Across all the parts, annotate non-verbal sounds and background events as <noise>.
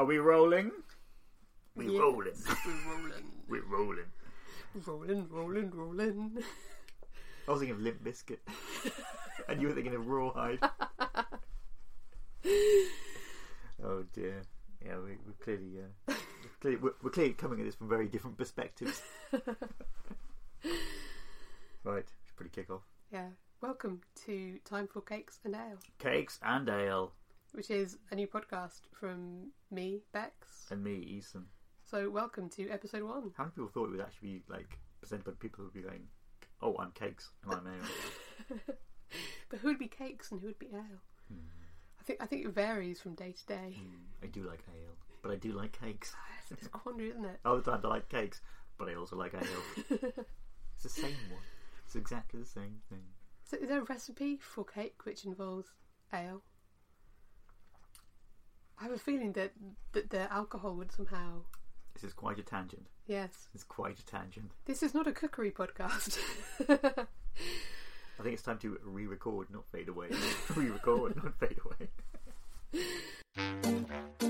Are we rolling? We Yes, rolling. <laughs> We're rolling. <laughs> We're rolling. rolling, rolling, rolling. I was thinking of Limp Bizkit, <laughs> and you were thinking of Rawhide. oh dear. Yeah, we, we're clearly, uh, we're clearly we're, we're clearly coming at this from very different perspectives. right, should pretty kick off. Yeah. Welcome to Time for Cakes and Ale, Cakes and ale, which is a new podcast from me, Bex. and me, Eason. So, welcome to episode one. How many people thought it would actually be like presented by people who would be going, "Oh, I'm Cakes and I'm ale." <laughs> But who would be cakes and who would be ale? Hmm. I think I think it varies from day to day. Mm, I do like ale, but I do like cakes. It's a quandary, isn't it? Other time I like cakes, but I also like ale. <laughs> it's the same one. It's exactly the same thing. So, is there a recipe for cake which involves ale? I have a feeling that that the alcohol would somehow. This is quite a tangent. Yes, It's quite a tangent. this is not a cookery podcast. I think it's time to re-record, not fade away. <laughs> re-record, not fade away. <laughs>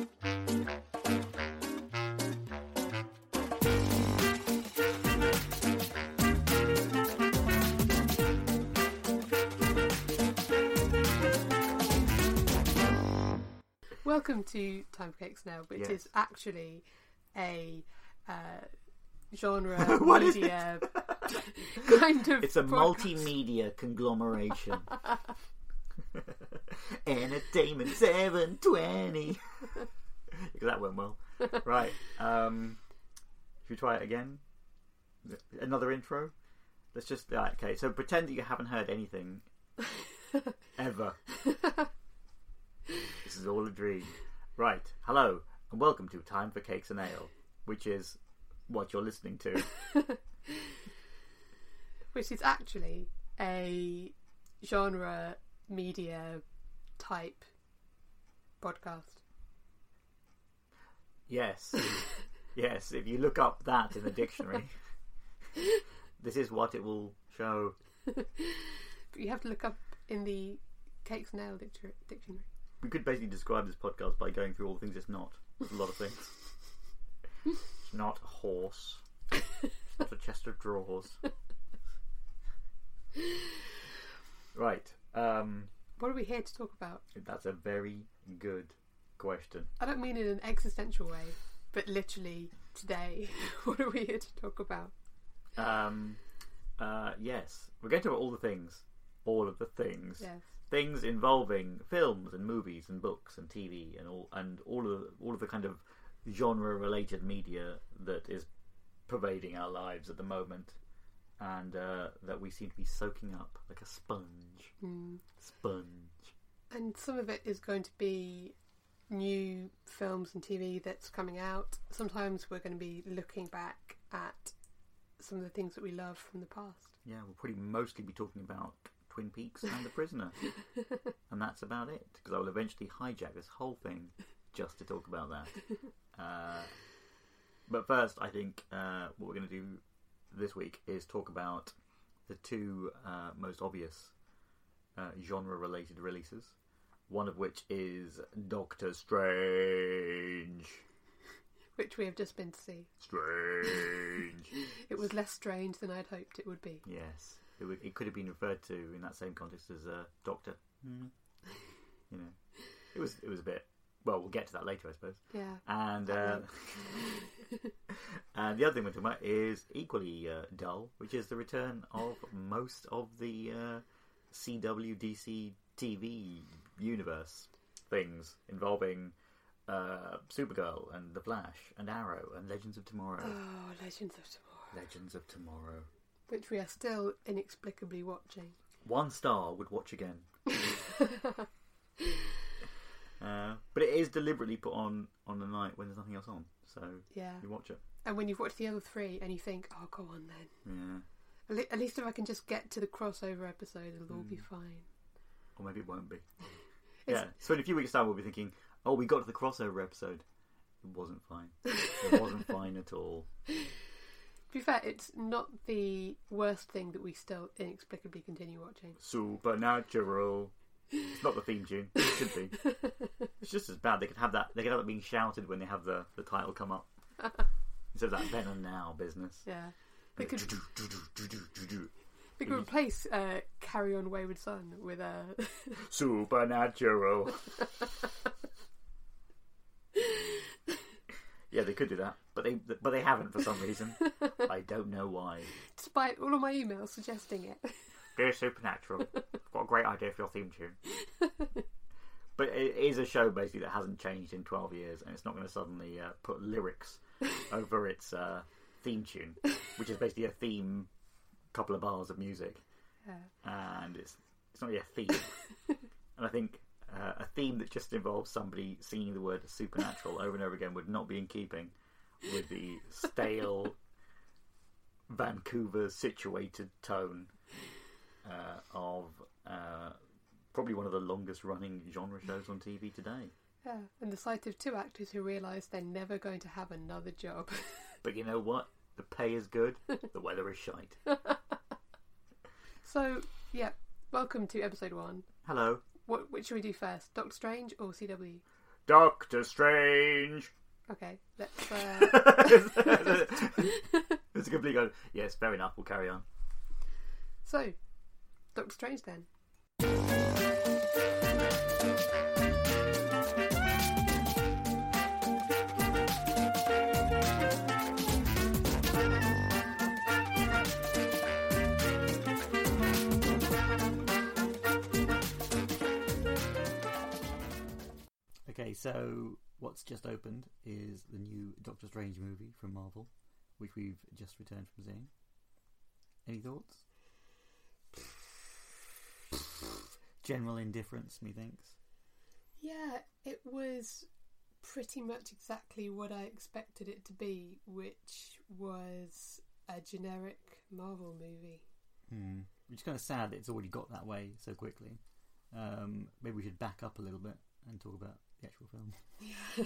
Welcome to Time for Cakes Now, which Yes. is actually a uh, genre <laughs> What is media <laughs> kind of. It's a podcast. multimedia conglomeration. <laughs> Entertainment 720. That went well. Right. Um, should we try it again? Another intro? Let's just. Right, okay, so pretend that you haven't heard anything ever. This is all a dream. Right. Hello, and welcome to Time for Cakes and Ale, which is what you're listening to. <laughs> which is actually a genre media type podcast. Yes. <laughs> yes, if you look up that in the dictionary, <laughs> this is what it will show. But you have to look up in the Cakes and Ale dictionary. We could basically describe this podcast by going through all the things it's not. It's a lot of things. It's not a horse. It's not a chest of drawers. Right. Um, What are we here to talk about? that's a very good question. I don't mean in an existential way, but literally today. <laughs> what are we here to talk about? Um, uh, yes, we're going to talk about all the things. All of the things. Yes. Things involving films and movies and books and TV and all and all of the, all of the kind of genre related media that is pervading our lives at the moment and uh, that we seem to be soaking up like a sponge Mm. sponge And some of it is going to be new films and TV that's coming out. Sometimes we're going to be looking back at some of the things that we love from the past. yeah we'll probably mostly be talking about Twin Peaks and The Prisoner <laughs> and that's about it because I will eventually hijack this whole thing just to talk about that <laughs> uh, but first I think uh, what we're going to do this week is talk about the two uh, most obvious uh, genre related releases. One of which is Doctor Strange. Which we have just been to see. Strange. <laughs> It was less strange than I'd hoped it would be. yes, it, would, it could have been referred to in that same context as a Doctor. You know, it was it was a bit. Well, we'll get to that later, I suppose. Yeah. And uh, <laughs> and the other thing we're talking about is equally uh, dull, which is the return of most of the uh, CW DC TV universe things involving uh, Supergirl and The Flash and Arrow and Legends of Tomorrow. Oh, Legends of Tomorrow. Legends of Tomorrow. Which we are still inexplicably watching. One star would watch again. Uh, but it is deliberately put on on the night when there's nothing else on, so Yeah. you watch it. And when you've watched the other three and you think, oh, go on then. Yeah, At le- at least if I can just get to the crossover episode, it'll all be Mm. fine. or maybe it won't be. <laughs> Yeah. So in a few weeks' time, we'll be thinking, "Oh, we got to the crossover episode. It wasn't fine. It wasn't <laughs> fine at all." To be fair, it's not the worst thing that we still inexplicably continue watching. Supernatural. It's not the theme tune. It should be. <laughs> It's just as bad. They could have that. They could have it being shouted when they have the, the title come up <laughs> instead of that then and now business. Yeah. They could they could replace uh, "Carry On Wayward Son" with uh, Supernatural. <laughs> yeah, they could do that, but they but they haven't for some reason. <laughs> I don't know why. despite all of my emails suggesting it. Dear Supernatural, <laughs> I've got a great idea for your theme tune. But it is a show basically that hasn't changed in 12 years, and it's not going to suddenly uh, put lyrics <laughs> over its uh, theme tune, which is basically a theme, couple of bars of music, Yeah. and it's it's not really a theme. and I think uh, a theme that just involves somebody singing the word supernatural over and over again would not be in keeping with the stale Vancouver situated tone uh, of uh, probably one of the longest running genre shows on TV today. Yeah. And the sight of two actors who realise they're never going to have another job. <laughs> But you know what? The pay is good, the weather is shite. <laughs> so, yeah. Welcome to episode one. Hello, What which should we do first? Doctor Strange or CW? Doctor Strange. Okay, let's. Uh... <laughs> it's a complete go. Yes, fair enough. We'll carry on. so, Doctor Strange then. Okay, so what's just opened is the new Doctor Strange movie from Marvel, which we've just returned from seeing. Any thoughts? General indifference, methinks. Yeah, it was pretty much exactly what I expected it to be, which was a generic Marvel movie. Hmm. Which is kind of sad that it's already got that way so quickly. Um, maybe we should back up a little bit and talk about the actual film.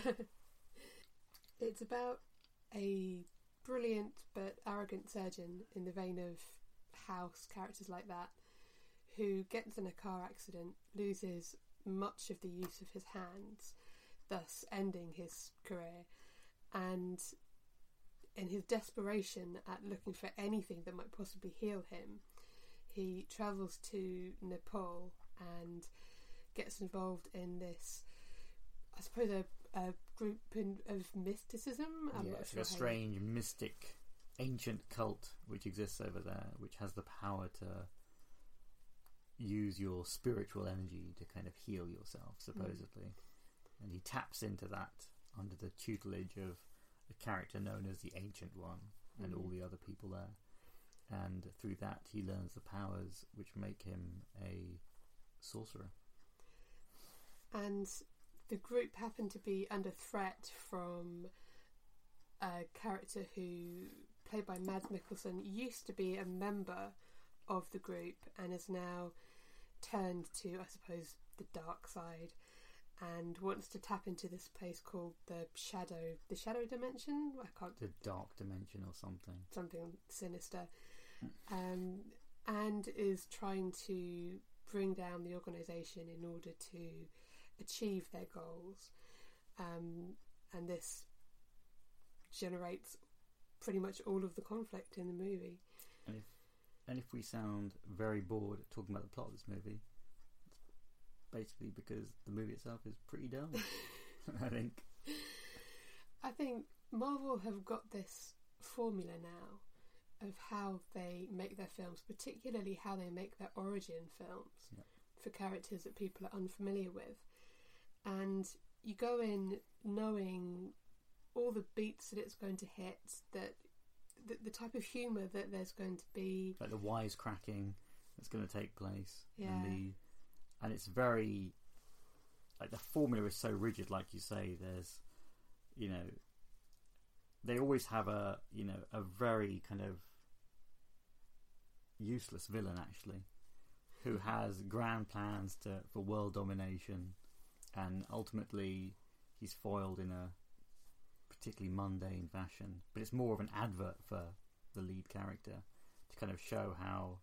<laughs> it's about a brilliant but arrogant surgeon in the vein of House characters like that who gets in a car accident, loses much of the use of his hands, thus ending his career, and in his desperation at looking for anything that might possibly heal him, he travels to Nepal and gets involved in this, I suppose, a, a group in, of mysticism. I'm yeah, not it's sure a strange, mystic, ancient cult which exists over there, which has the power to use your spiritual energy to kind of heal yourself, supposedly. And he taps into that under the tutelage of a character known as the Ancient One and Mhm. all the other people there. And through that, he learns the powers which make him a sorcerer. And the group happened to be under threat from a character who, played by Mads Mikkelsen, used to be a member of the group and is now turned to, I suppose, the dark side and wants to tap into this place called the shadow, the shadow dimension. I can't The dark dimension or something. something sinister, um, and is trying to bring down the organisation in order to achieve their goals. Um, and this generates pretty much all of the conflict in the movie. And if and if we sound very bored talking about the plot of this movie, it's basically because the movie itself is pretty dull. <laughs> I think. I think Marvel have got this formula now of how they make their films, particularly how they make their origin films for characters that people are unfamiliar with. And you go in knowing all the beats that it's going to hit, that the, the type of humour that there's going to be. like the wisecracking that's going to take place, Yeah. and the and it's very like the formula is so rigid. Like you say, there's you know they always have a you know a very kind of useless villain actually who mm-hmm. has grand plans to for world domination and ultimately he's foiled in a particularly mundane fashion but it's more of an advert for the lead character to kind of show how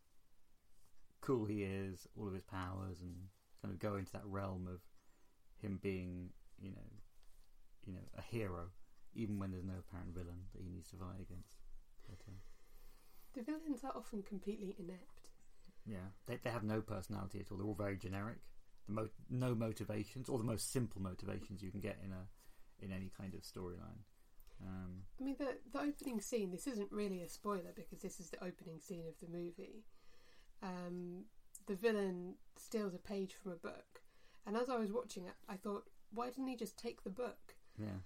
cool he is all of his powers and kind of go into that realm of him being you know, you know, a hero, even when there's no apparent villain that he needs to fight against. But, uh, The villains are often completely inept. yeah, they they have no personality at all. They're all very generic. The mo- no motivations, or the most simple motivations you can get in a in any kind of storyline. Um, I mean, the the opening scene. This isn't really a spoiler because this is the opening scene of the movie. Um, the villain steals a page from a book, and as I was watching it, I thought, why didn't he just take the book? yeah,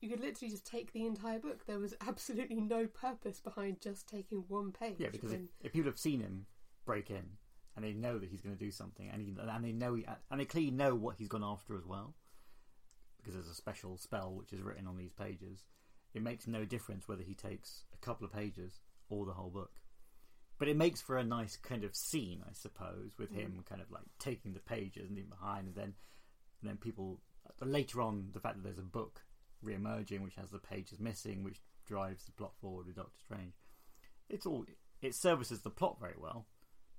You could literally just take the entire book. There was <laughs> absolutely no purpose behind just taking one page. yeah, because if, when- if people have seen him break in and they know that he's going to do something, and he, and they know he, and they clearly know what he's gone after as well, because there's a special spell which is written on these pages. It makes no difference whether he takes a couple of pages or the whole book. But it makes for a nice kind of scene, I suppose, with him mm. kind of like taking the pages and leaving behind, and then and then people later on the fact that there's a book re-emerging which has the pages missing, which drives the plot forward with Doctor Strange. It's all it services the plot very well,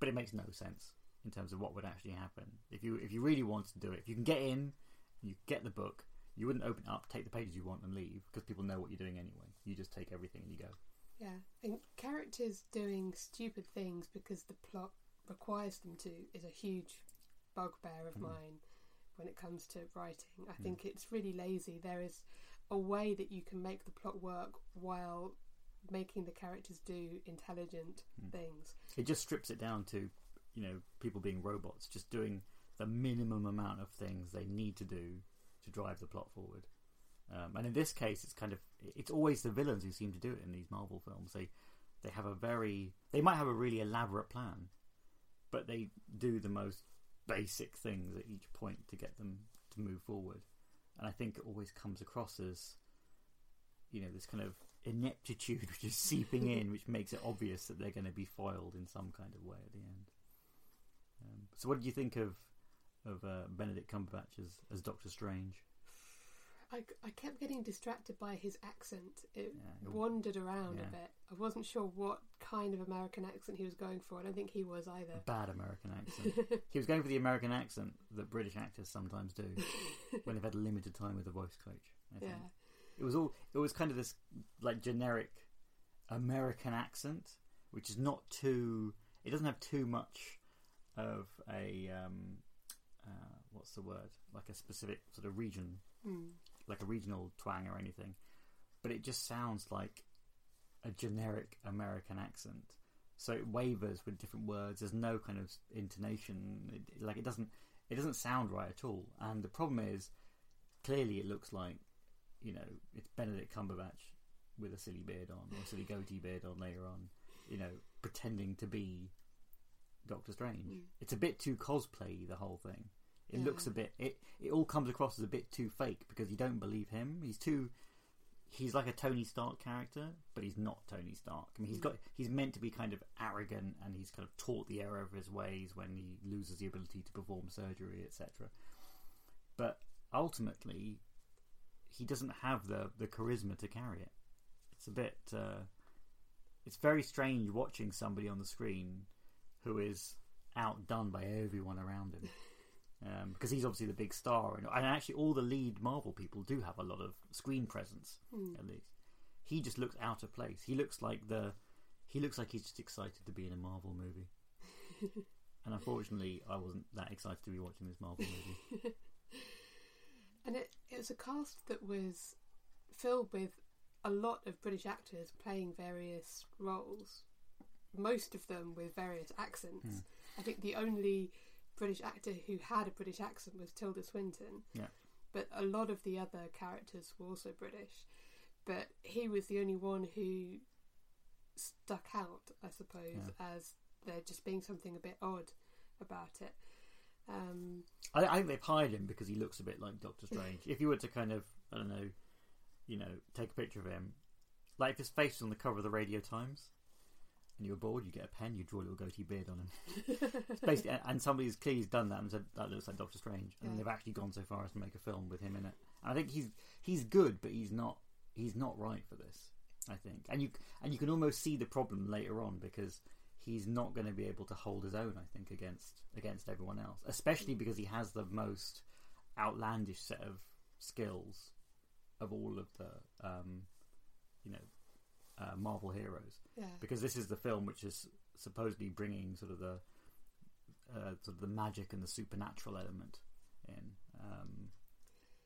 but it makes no sense in terms of what would actually happen if you if you really want to do it. If you can get in, you get the book. You wouldn't open it up, take the pages you want, and leave because people know what you're doing anyway. You just take everything and you go. Yeah, and characters doing stupid things because the plot requires them to is a huge bugbear of Mm. mine when it comes to writing. I Mm. think it's really lazy. There is a way that you can make the plot work while making the characters do intelligent Mm. things. It just strips it down to, you know, people being robots, just doing the minimum amount of things they need to do to drive the plot forward. Um, and in this case, it's kind of it's always the villains who seem to do it in these Marvel films. They they have a very they might have a really elaborate plan, but they do the most basic things at each point to get them to move forward. And I think it always comes across as you know this kind of ineptitude <laughs> which is seeping in, <laughs> which makes it obvious that they're going to be foiled in some kind of way at the end. Um, so, what did you think of of uh, Benedict Cumberbatch as, as Doctor Strange? I, I kept getting distracted by his accent. It Yeah, wandered around yeah. a bit. I wasn't sure what kind of American accent he was going for. I don't think he was either. A bad American accent. he was going for the American accent that British actors sometimes do <laughs> when they've had limited time with a voice coach. I think. It was all. It was kind of this like generic American accent, which is not too. It doesn't have too much of a um, uh, what's the word? Like a specific sort of region, Mm. like a regional twang or anything. But it just sounds like a generic American accent. So it wavers with different words. There's no kind of intonation. It, like it doesn't. It doesn't sound right at all. And the problem is, clearly, it looks like you know, it's Benedict Cumberbatch with a silly beard on, or a silly goatee beard on later on, you know, pretending to be Doctor Strange. Mm. It's a bit too cosplay, the whole thing. It Yeah. looks a bit, it, it all comes across as a bit too fake because you don't believe him. He's too, he's like a Tony Stark character, but he's not Tony Stark. I mean, he's Mm. got, he's meant to be kind of arrogant and he's kind of taught the error of his ways when he loses the ability to perform surgery, etc. But ultimately, he doesn't have the the charisma to carry it. It's a bit. Uh, it's very strange watching somebody on the screen who is outdone by everyone around him. <laughs> Um, because he's obviously the big star, and, and actually, all the lead Marvel people do have a lot of screen presence. Mm. At least, he just looks out of place. He looks like the, he looks like he's just excited to be in a Marvel movie. <laughs> and unfortunately, I wasn't that excited to be watching this Marvel movie. <laughs> And it, it was a cast that was filled with a lot of British actors playing various roles, most of them with various accents. Hmm. I think the only British actor who had a British accent was Tilda Swinton. Yeah. But a lot of the other characters were also British. But he was the only one who stuck out, I suppose, as there just being something a bit odd about it. Um, I, I think they've hired him because he looks a bit like Doctor Strange. if you were to kind of, I don't know, you know, take a picture of him, like if his face was on the cover of the Radio Times, and you were bored, you get a pen, you draw a little goatee beard on him. <laughs> Basically, and- and somebody's clearly done that and said that looks like Doctor Strange, and Yeah. they've actually gone so far as to make a film with him in it. And I think he's he's good, but he's not he's not right for this. I think, and you and you can almost see the problem later on because he's not going to be able to hold his own. I think against against everyone else, especially because he has the most outlandish set of skills of all of the um, you know uh, Marvel heroes Yeah. because this is the film which is supposedly bringing sort of the uh, sort of the magic and the supernatural element in, um,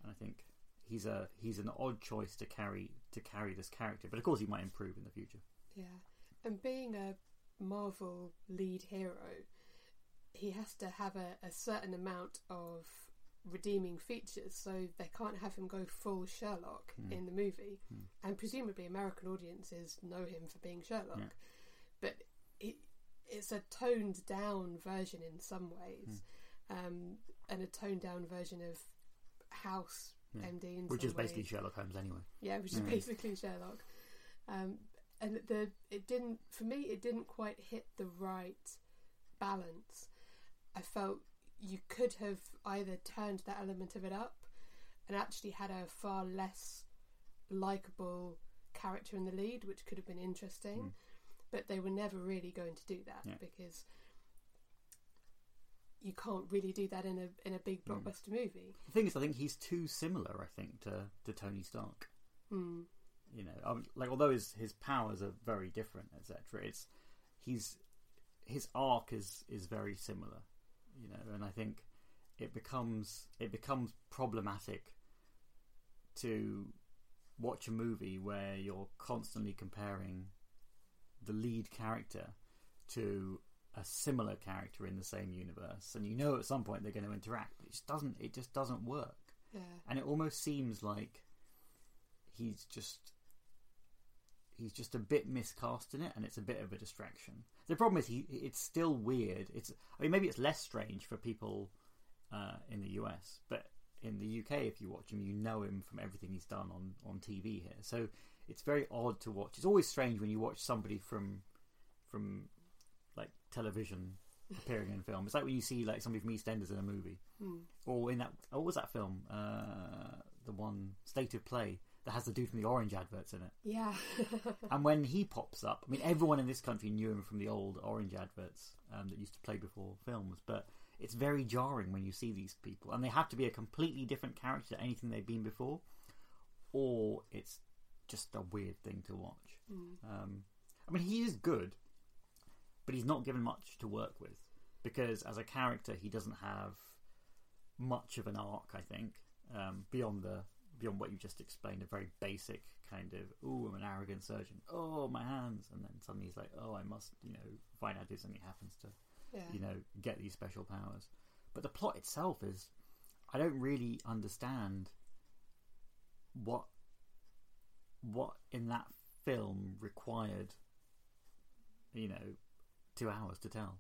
and I think he's a he's an odd choice to carry to carry this character, but of course he might improve in the future. Yeah. And being a Marvel lead hero, he has to have a, a certain amount of redeeming features, so they can't have him go full Sherlock Hmm. in the movie. Hmm. And presumably, American audiences know him for being Sherlock. Yeah. But it, it's a toned down version in some ways, Hmm. um, and a toned down version of House Yeah. MD in Which is basically. Sherlock Holmes anyway. Yeah, which is Mm. basically Sherlock. Um, and the it didn't for me it didn't quite hit the right balance. I felt you could have either turned that element of it up and actually had a far less likable character in the lead, which could have been interesting. Mm. But they were never really going to do that Yeah. because you can't really do that in a in a big Mm. blockbuster movie. The thing is, I think he's too similar. I think to to Tony Stark. Hmm. You know, um, like although his his powers are very different, etc. It's he's his arc is is very similar. You know, and I think it becomes it becomes problematic to watch a movie where you're constantly comparing the lead character to a similar character in the same universe and you know at some point they're going to interact but it just doesn't it just doesn't work Yeah. and it almost seems like he's just he's just a bit miscast in it and it's a bit of a distraction. The problem is he it's still weird. It's i mean maybe it's less strange for people uh, in the us but in the uk if you watch him you know him from everything he's done on on tv here. So it's very odd to watch. It's always strange when you watch somebody from from like television appearing in film. It's like when you see like somebody from eastenders in a movie. Hmm. or in that what was that film? Uh, the one state of play that has the dude from the orange adverts in it Yeah. <laughs> and when he pops up i mean everyone in this country knew him from the old orange adverts um, that used to play before films but it's very jarring when you see these people and they have to be a completely different character to anything they've been before or it's just a weird thing to watch Hmm. um, I mean, he is good, but he's not given much to work with because as a character, he doesn't have much of an arc. I think um, beyond the beyond what you just explained, a very basic kind of "oh, I'm an arrogant surgeon. Oh, my hands," and then suddenly he's like, "Oh, I must, you know, find out if something happens to, yeah. you know, get these special powers." But the plot itself is, I don't really understand what what in that film required you know two hours to tell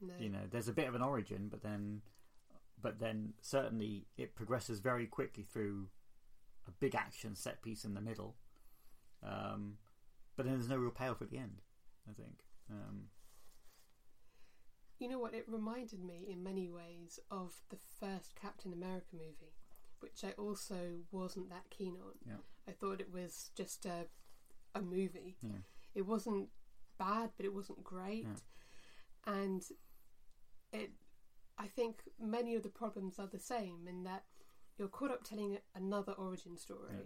no. you know there's a bit of an origin but then but then certainly it progresses very quickly through a big action set piece in the middle um, but then there's no real payoff at the end i think um, You know what? It reminded me in many ways of the first Captain America movie, which I also wasn't that keen on. Yeah. I thought it was just a a movie. yeah It wasn't bad, but it wasn't great. And it I think many of the problems are the same in that you're caught up telling another origin story,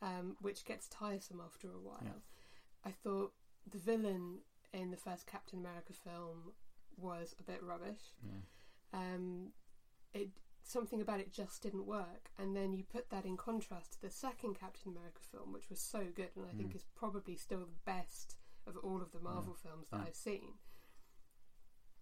um, which gets tiresome after a while. Yeah. I thought the villain in the first Captain America film was a bit rubbish. yeah Um, it something about it just didn't work, and then you put that in contrast to the second Captain America film, which was so good, and I think Mm. is probably still the best of all of the Marvel films that Yeah. I've seen.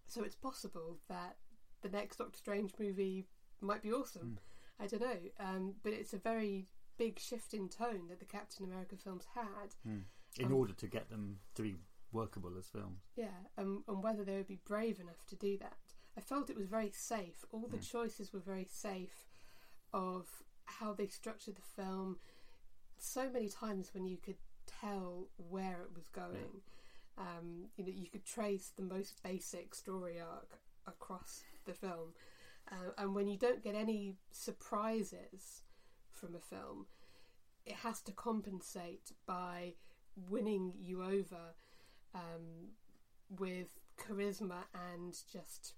So it's possible that the next Doctor Strange movie might be awesome. Mm. I don't know, um, but it's a very big shift in tone that the Captain America films had. Hmm. in Um, order to get them to be workable as films Yeah, um, and whether they would be brave enough to do that. I felt it was very safe. All the Mm. choices were very safe of how they structured the film. So many times when you could tell where it was going. Um, you know, you could trace the most basic story arc across the film. Uh, and when you don't get any surprises from a film, it has to compensate by winning you over um, with charisma and just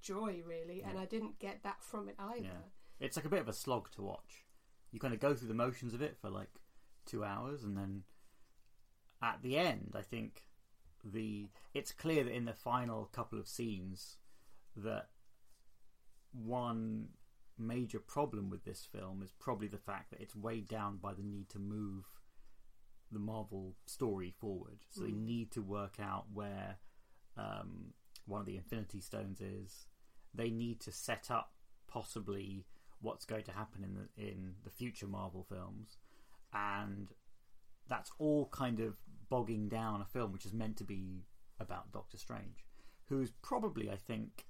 joy, really. And I didn't get that from it either. Yeah. It's like a bit of a slog to watch. You kind of go through the motions of it for like two hours, and then at the end, I think the it's clear that in the final couple of scenes that one major problem with this film is probably the fact that it's weighed down by the need to move the Marvel story forward. So they Mm. need to work out where um, one of the Infinity Stones is. They need to set up possibly what's going to happen in the in the future Marvel films, and that's all kind of bogging down a film which is meant to be about Doctor Strange, who's probably, I think,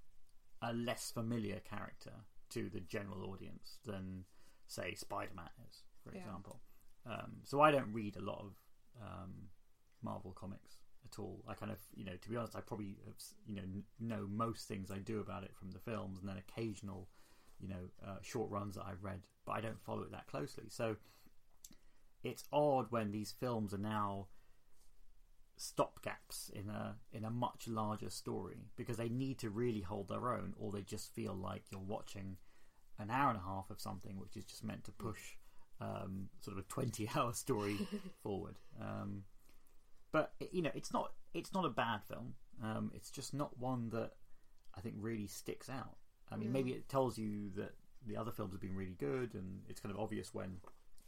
a less familiar character to the general audience than, say, Spider Man is, for Yeah. example. Um, so I don't read a lot of um, Marvel comics at all. I kind of, you know, to be honest, I probably have, you know know most things I do about it from the films, and then occasional, you know, uh, short runs that I've read, but I don't follow it that closely. So it's odd when these films are now stopgaps in a in a much larger story because they need to really hold their own, or they just feel like you're watching an hour and a half of something which is just meant to push um, sort of a twenty-hour <laughs> story <laughs> forward. Um, but you know, it's not it's not a bad film. Um, it's just not one that I think really sticks out. I mean, Yeah. maybe it tells you that the other films have been really good, and it's kind of obvious when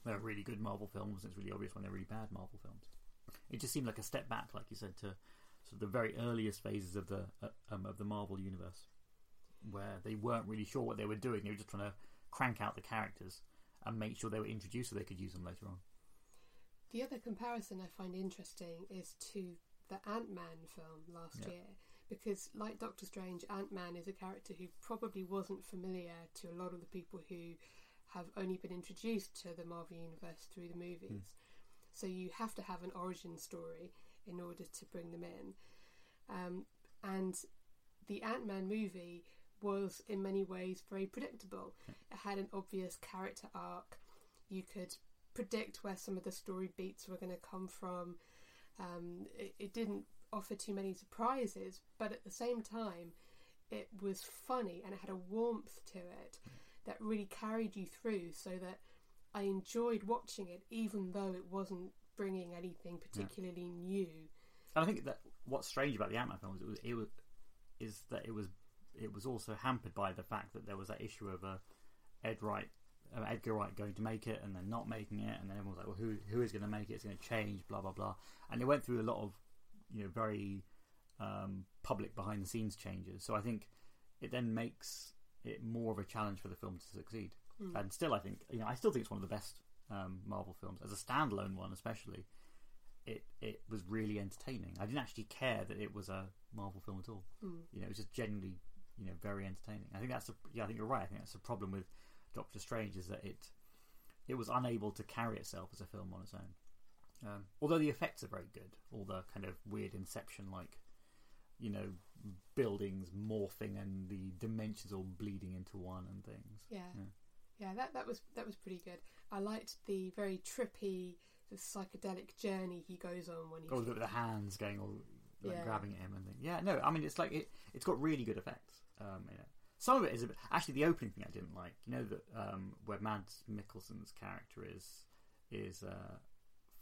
they're really good Marvel films. and It's really obvious when they're really bad Marvel films. It just seemed like a step back, like you said, to sort of the very earliest phases of the uh, um, of the Marvel universe, where they weren't really sure what they were doing. They were just trying to crank out the characters and make sure they were introduced so they could use them later on. The other comparison I find interesting is to the Ant Man film last Yeah. year, because like Doctor Strange, Ant Man is a character who probably wasn't familiar to a lot of the people who have only been introduced to the Marvel Universe through the movies. So you have to have an origin story in order to bring them in. Um, and the Ant Man movie was in many ways very predictable. It had an obvious character arc. You could predict where some of the story beats were going to come from. Um, it, it didn't offer too many surprises, but at the same time, it was funny and it had a warmth to it that really carried you through so that I enjoyed watching it even though it wasn't bringing anything particularly new. And I think that what's strange about the Ant Man films it was, it was is that it was it was also hampered by the fact that there was that issue of uh, Ed Wright, uh, Edgar Wright going to make it and then not making it, and then everyone was like, well, who who is going to make it? It's going to change, blah blah blah. And it went through a lot of you know very um, public behind the scenes changes. So I think it then makes it more of a challenge for the film to succeed. Hmm. And still, I think you know I still think it's one of the best um, Marvel films as a standalone one, especially. It it was really entertaining. I didn't actually care that it was a Marvel film at all. Mm. You know, it was just genuinely you know very entertaining. I think that's a, yeah, I think you're right. I think that's the problem with Doctor Strange is that it it was unable to carry itself as a film on its own. Um, although the effects are very good, all the kind of weird Inception like you know buildings morphing and the dimensions all bleeding into one and things. Yeah. Yeah. Yeah, that that was that was pretty good. I liked the very trippy, the psychedelic journey he goes on when he's Oh, the, the hands going all like, Yeah. grabbing at him and things. Yeah, no, I mean it's like it. It's got really good effects. Um, in it. Some of it is a bit, actually the opening thing I didn't like. You know that um, where Mads Mikkelsen's character is is uh,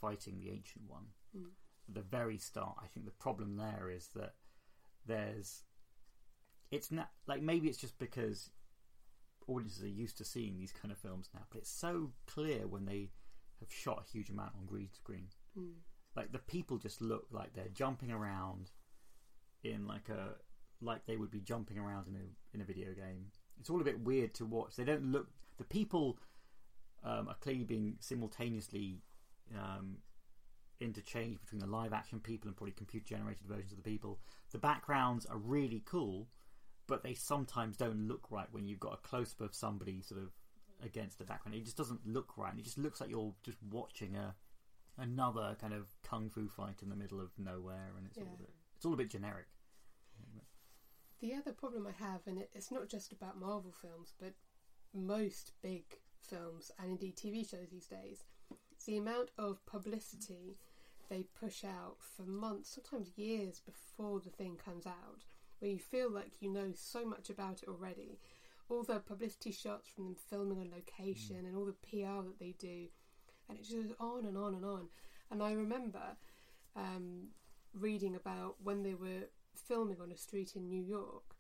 fighting the ancient one. Mm. At the very start, I think the problem there is that there's it's not like maybe it's just because audiences are used to seeing these kind of films now, but it's so clear when they have shot a huge amount on green screen Mm. like the people just look like they're jumping around in like a like they would be jumping around in a in a video game. It's all a bit weird to watch. They don't look. The people um, are clearly being simultaneously um, interchanged between the live action people and probably computer generated versions of the people. The backgrounds are really cool, but they sometimes don't look right when you've got a close up of somebody sort of against the background. It just doesn't look right. It just looks like you're just watching a another kind of kung fu fight in the middle of nowhere, and it's all a bit, it's all a bit generic. The other problem I have, and it, it's not just about Marvel films, but most big films and indeed TV shows these days, it's the amount of publicity they push out for months, sometimes years before the thing comes out, where you feel like you know so much about it already, all the publicity shots from them filming on location Mm. and all the PR that they do, and it just goes on and on and on. And I remember um, reading about when they were filming on a street in New York,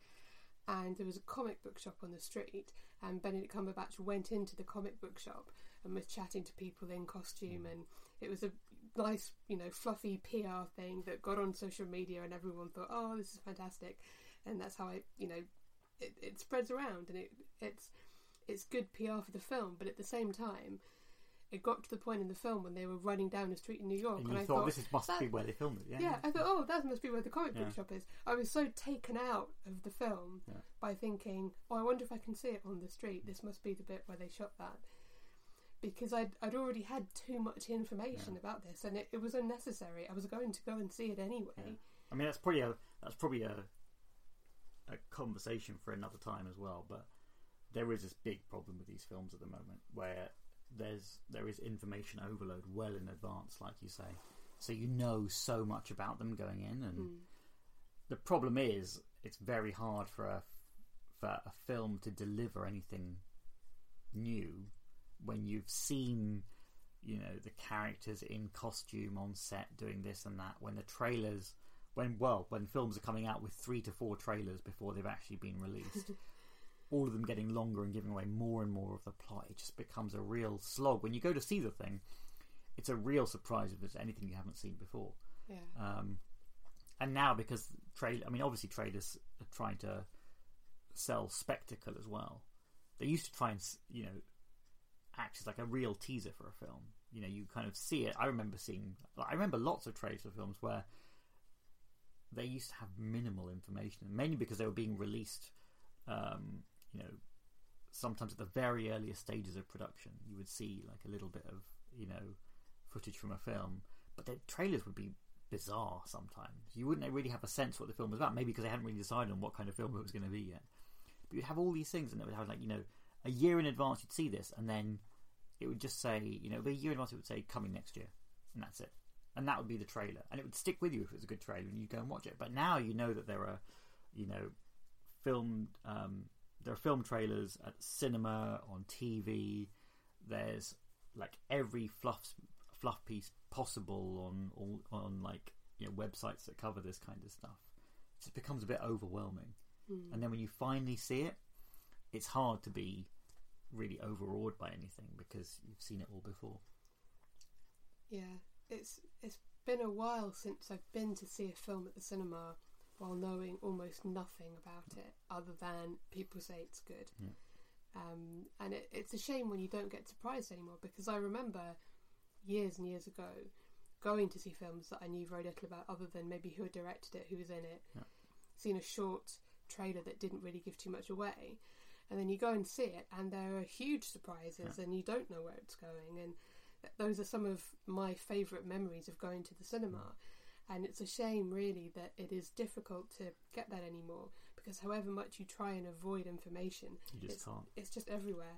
and there was a comic book shop on the street, and Benedict Cumberbatch went into the comic book shop and was chatting to people in costume, and it was a nice, you know, fluffy PR thing that got on social media, and everyone thought, "Oh, this is fantastic," and that's how I, you know, it, it spreads around, and it it's it's good PR for the film, but at the same time. It got to the point in the film when they were running down the street in New York, And and, I thought thought, this is, must that- be where they filmed it. Yeah. yeah, I thought, oh, that must be where the comic book shop is. I was so taken out of the film Yeah. by thinking, oh, I wonder if I can see it on the street. This must be the bit where they shot that. Because I'd, I'd already had too much information Yeah. about this and it, it was unnecessary. I was going to go and see it anyway. Yeah. I mean, that's probably a that's probably a a conversation for another time as well. But there is this big problem with these films at the moment where there's there is information overload well in advance, like you say. So you know so much about them going in, and Mm. the problem is it's very hard for a for a film to deliver anything new when you've seen you know the characters in costume on set doing this and that when the trailers when well when films are coming out with 3 to 4 trailers before they've actually been released <laughs> all of them getting longer and giving away more and more of the plot it just becomes a real slog when you go to see the thing it's a real surprise if there's anything you haven't seen before Yeah. um, and now because trade, I mean, obviously traders are trying to sell spectacle as well. They used to try and you know act as like a real teaser for a film. You know, you kind of see it. I remember seeing. I remember lots of trailers for films where they used to have minimal information, mainly because they were being released. Um, you know, sometimes at the very earliest stages of production, you would see like a little bit of you know footage from a film, but the trailers would be bizarre sometimes. You wouldn't really have a sense what the film was about, maybe because they hadn't really decided on what kind of film it was going to be yet. But you'd have all these things, and it would have like you know a year in advance you'd see this, and then it would just say you know the year in advance it would say coming next year, and that's it, and that would be the trailer, and it would stick with you if it was a good trailer, and you go and watch it. But now you know that there are you know filmed um, there are film trailers at cinema on TV. There's like every fluff fluff piece possible on on, on like you know websites that cover this kind of stuff. It just becomes a bit overwhelming. Mm. And then when you finally see it, it's hard to be really overawed by anything because you've seen it all before. Yeah, it's it's been a while since I've been to see a film at the cinema while knowing almost nothing about it, other than people say it's good. Yeah. Um, and it, it's a shame when you don't get surprised anymore because I remember years and years ago going to see films that I knew very little about, other than maybe who had directed it, who was in it, Yeah. seen a short trailer that didn't really give too much away. And then you go and see it, and there are huge surprises, and you don't know where it's going. And th- those are some of my favourite memories of going to the cinema. Mm. And it's a shame, really, that it is difficult to get that anymore because however much you try and avoid information, You just it's, can't. it's just everywhere.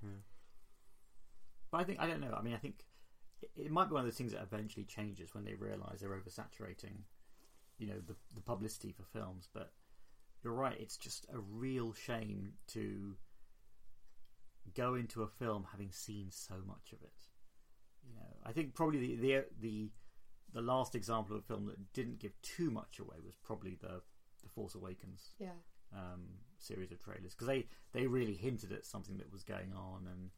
But I think I don't know. I mean, I think it, it might be one of those things that eventually changes when they realise they're oversaturating, you know, the the publicity for films. But you're right; it's just a real shame to go into a film having seen so much of it. You know, I think probably the the the, the last example of a film that didn't give too much away was probably the the Force Awakens Yeah. um, series of trailers because they they really hinted at something that was going on and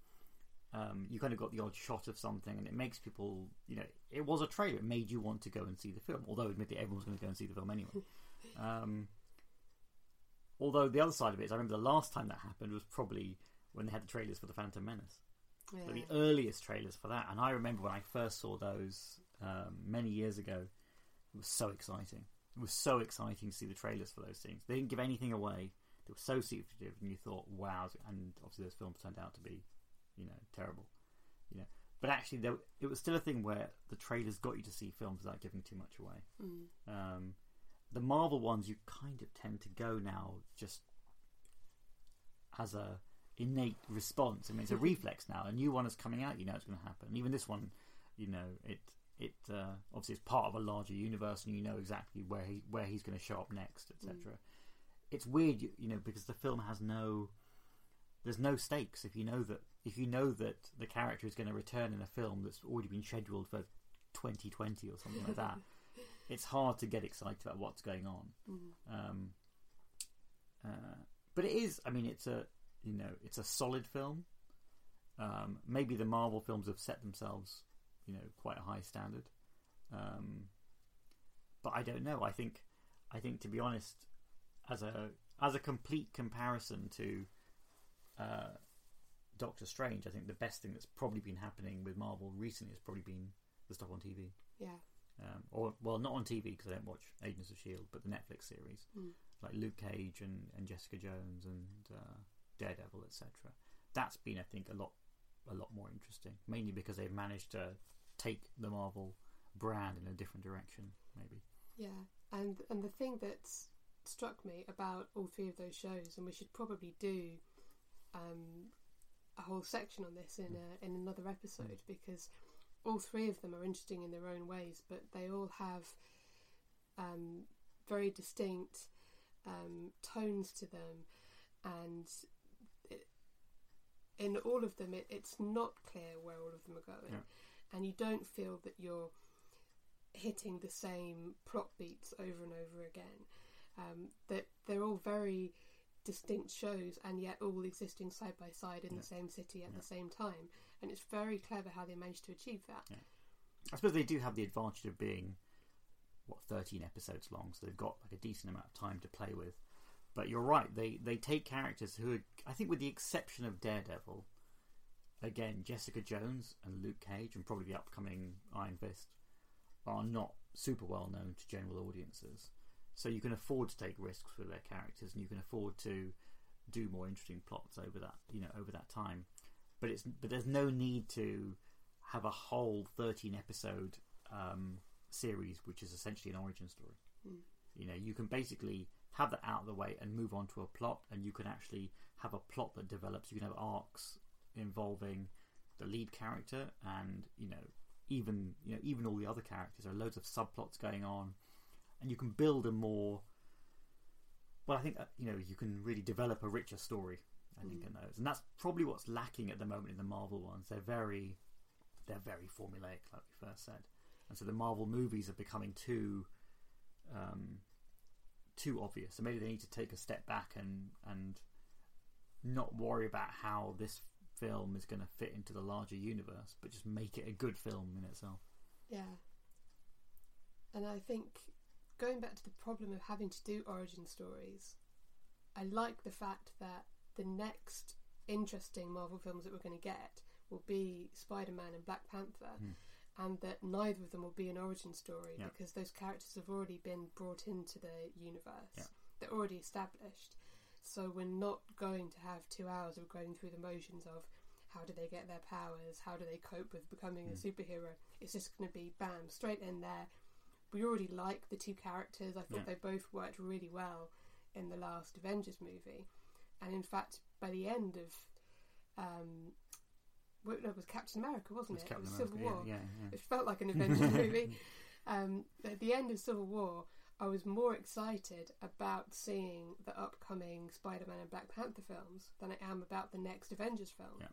um, you kind of got the odd shot of something and it makes people you know it was a trailer it made you want to go and see the film although admittedly everyone's going to go and see the film anyway <laughs> um, although the other side of it is I remember the last time that happened was probably when they had the trailers for the Phantom Menace. Yeah. the earliest trailers for that. And I remember when I first saw those um, many years ago it was so exciting. It was so exciting to see the trailers for those things. They didn't give anything away. They were so secretive and you thought wow and obviously those films turned out to be you know terrible you know. But actually there, it was still a thing where the trailers got you to see films without giving too much away. Mm. um, the Marvel ones you kind of tend to go now just as a innate response. I mean, it's a reflex now. A new one is coming out, you know it's going to happen. Even this one, you know, it it uh, obviously it's part of a larger universe, and you know exactly where he where he's going to show up next, etc. It's weird, you, you know, because the film has no there's no stakes if you know that if you know that the character is going to return in a film that's already been scheduled for 2020 or something like that. <laughs> It's hard to get excited about what's going on. Mm. Um, uh, but it is. I mean, it's a you know, it's a solid film. Um, maybe the Marvel films have set themselves, you know, quite a high standard. Um, but I don't know. I think, I think to be honest, as a as a complete comparison to uh, Doctor Strange, I think the best thing that's probably been happening with Marvel recently has probably been the stuff on TV. Yeah. Um, or well, not on TV because I don't watch Agents of Shield, but the Netflix series Mm. like Luke Cage and, and Jessica Jones and uh, Daredevil, etc. That's been, I think, a lot a lot more interesting. Mainly because they've managed to take the Marvel brand in a different direction. Maybe. Yeah, and and the thing that struck me about all three of those shows, and we should probably do um, a whole section on this in a, in another episode because all three of them are interesting in their own ways, but they all have um, very distinct um, tones to them, and in all of them, it, it's not clear where all of them are going, Yeah. and you don't feel that you're hitting the same plot beats over and over again. Um, that they're all very distinct shows and yet all existing side by side in Yeah. the same city at Yeah. the same time, and it's very clever how they managed to achieve that. I suppose they do have the advantage of being what thirteen episodes long, so they've got like a decent amount of time to play with. But you're right; they they take characters who, are, I think, with the exception of Daredevil, again Jessica Jones and Luke Cage, and probably the upcoming Iron Fist, are not super well known to general audiences. So you can afford to take risks with their characters, and you can afford to do more interesting plots over that you know over that time. But it's but there's no need to have a whole 13 episode um, series, which is essentially an origin story. Mm. You know, you can basically have that out of the way and move on to a plot, and you can actually have a plot that develops. You can have arcs involving the lead character, and you know, even you know, even all the other characters. There are loads of subplots going on, and you can build a more. Well, I think uh, you know you can really develop a richer story. I think Mm. in those, and that's probably what's lacking at the moment in the Marvel ones. They're very, they're very formulaic, like we first said, and so the Marvel movies are becoming too, um, too obvious. So maybe they need to take a step back and and not worry about how this film is going to fit into the larger universe, but just make it a good film in itself. Yeah. And I think going back to the problem of having to do origin stories, I like the fact that the next interesting Marvel films that we're going to get will be Spider Man and Black Panther, Hmm. And that neither of them will be an origin story Yeah. because those characters have already been brought into the universe. Yeah. They're already established. So we're not going to have two hours of going through the motions of how do they get their powers, how do they cope with becoming a Mm. superhero. It's just going to be bam, straight in there. We already like the two characters. I thought Yeah. they both worked really well in the last Avengers movie. And in fact, by the end of. Um, well, no, it was Captain America, wasn't it? Captain it was America, Civil War. yeah, yeah, yeah. It felt like an <laughs> Avengers movie. Um, at the end of Civil War, I was more excited about seeing the upcoming Spider Man and Black Panther films than I am about the next Avengers film. Yeah.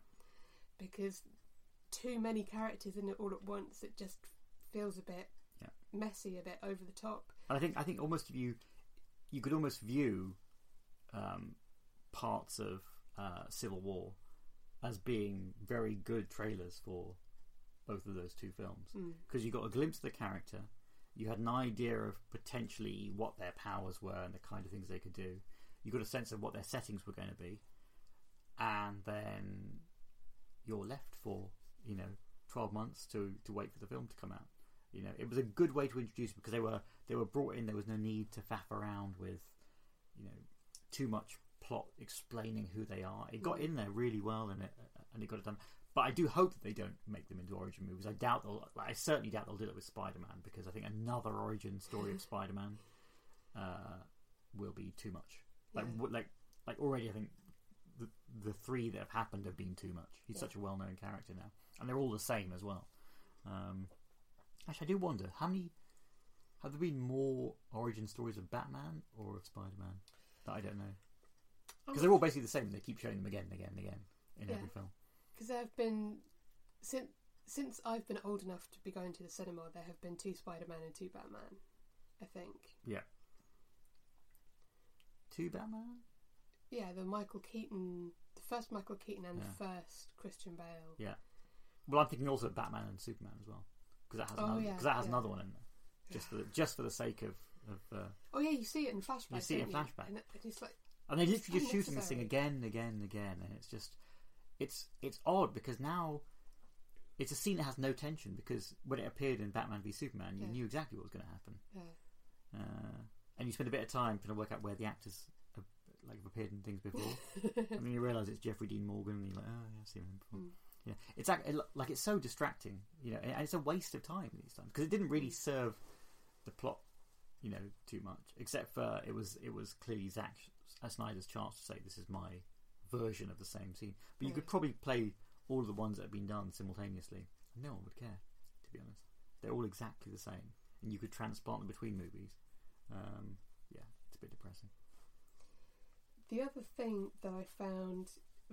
Because too many characters in it all at once, it just feels a bit Yeah. messy, a bit over the top. And I think I think almost if you you could almost view um, parts of uh, Civil War as being very good trailers for both of those two films Mm. because you got a glimpse of the character, you had an idea of potentially what their powers were and the kind of things they could do. You got a sense of what their settings were going to be, and then you're left for you know twelve months to to wait for the film to come out. You know, it was a good way to introduce because they were they were brought in. There was no need to faff around with you know too much plot explaining who they are. It got Mm. in there really well, and it and it got it done. But I do hope that they don't make them into origin movies. I doubt they'll. I certainly doubt they'll do it with Spider Man because I think another origin story of <laughs> Spider Man uh, will be too much. Like Yeah. w- like like already, I think the the three that have happened have been too much. He's Yeah. such a well known character now, and they're all the same as well. Um, actually, I do wonder how many have there been more origin stories of Batman or of Spider Man that I don't know. Because they're all basically the same. They keep showing them again and again and again in Yeah. every film. Because there have been since since I've been old enough to be going to the cinema, there have been two Spider Man and two Batman. I think. Yeah. Two Batman. Yeah, the Michael Keaton, the first Michael Keaton and Yeah. the first Christian Bale. Yeah. Well, I'm thinking also of Batman and Superman as well because that has Oh, another, yeah, 'cause that has yeah. another one in there just for the, just for the sake of of. Uh, Oh yeah, you see it in flashback. You see it in don't flashback. and, it- and it's like And they literally just shooting this thing again and again and again, and it's just it's it's odd because now it's a scene that has no tension because when it appeared in Batman v Superman, you Yeah. knew exactly what was going to happen, yeah. uh, and you spend a bit of time trying to work out where the actors have, like have appeared in things before, <laughs> and then you realise it's Jeffrey Dean Morgan, and you're like, oh yeah, I've seen him before. Mm. Yeah, it's it, like it's so distracting, you know, and it's a waste of time these times because it didn't really serve the plot, you know, too much. Except for it was it was clearly Zack uh, Snyder's chance to say this is my version of the same scene. But you could probably play all of the ones that have been done simultaneously. No one would care, to be honest. They're all exactly the same, and you could transplant them between movies. Um, yeah, it's a bit depressing. The other thing that I found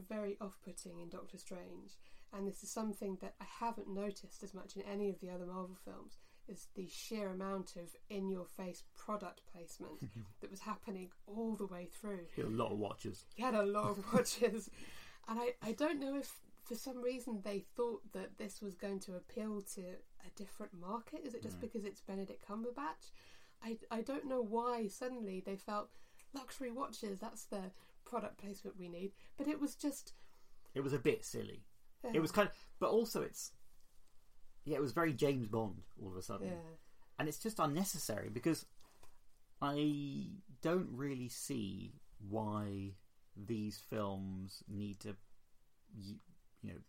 very off-putting in Doctor Strange, and this is something that I haven't noticed as much in any of the other Marvel films, is the sheer amount of in-your-face product placement <laughs> that was happening all the way through. He had a lot of watches. He had a lot of <laughs> watches, and I, I don't know if for some reason they thought that this was going to appeal to a different market. Is it just Mm. because it's Benedict Cumberbatch? I, I don't know why suddenly they felt luxury watches. That's the product placement we need. But it was just It was a bit silly. It was kind of, but also it's, yeah, it was very James Bond all of a sudden. yeah and it's just unnecessary because I don't really see why these films need to, you know,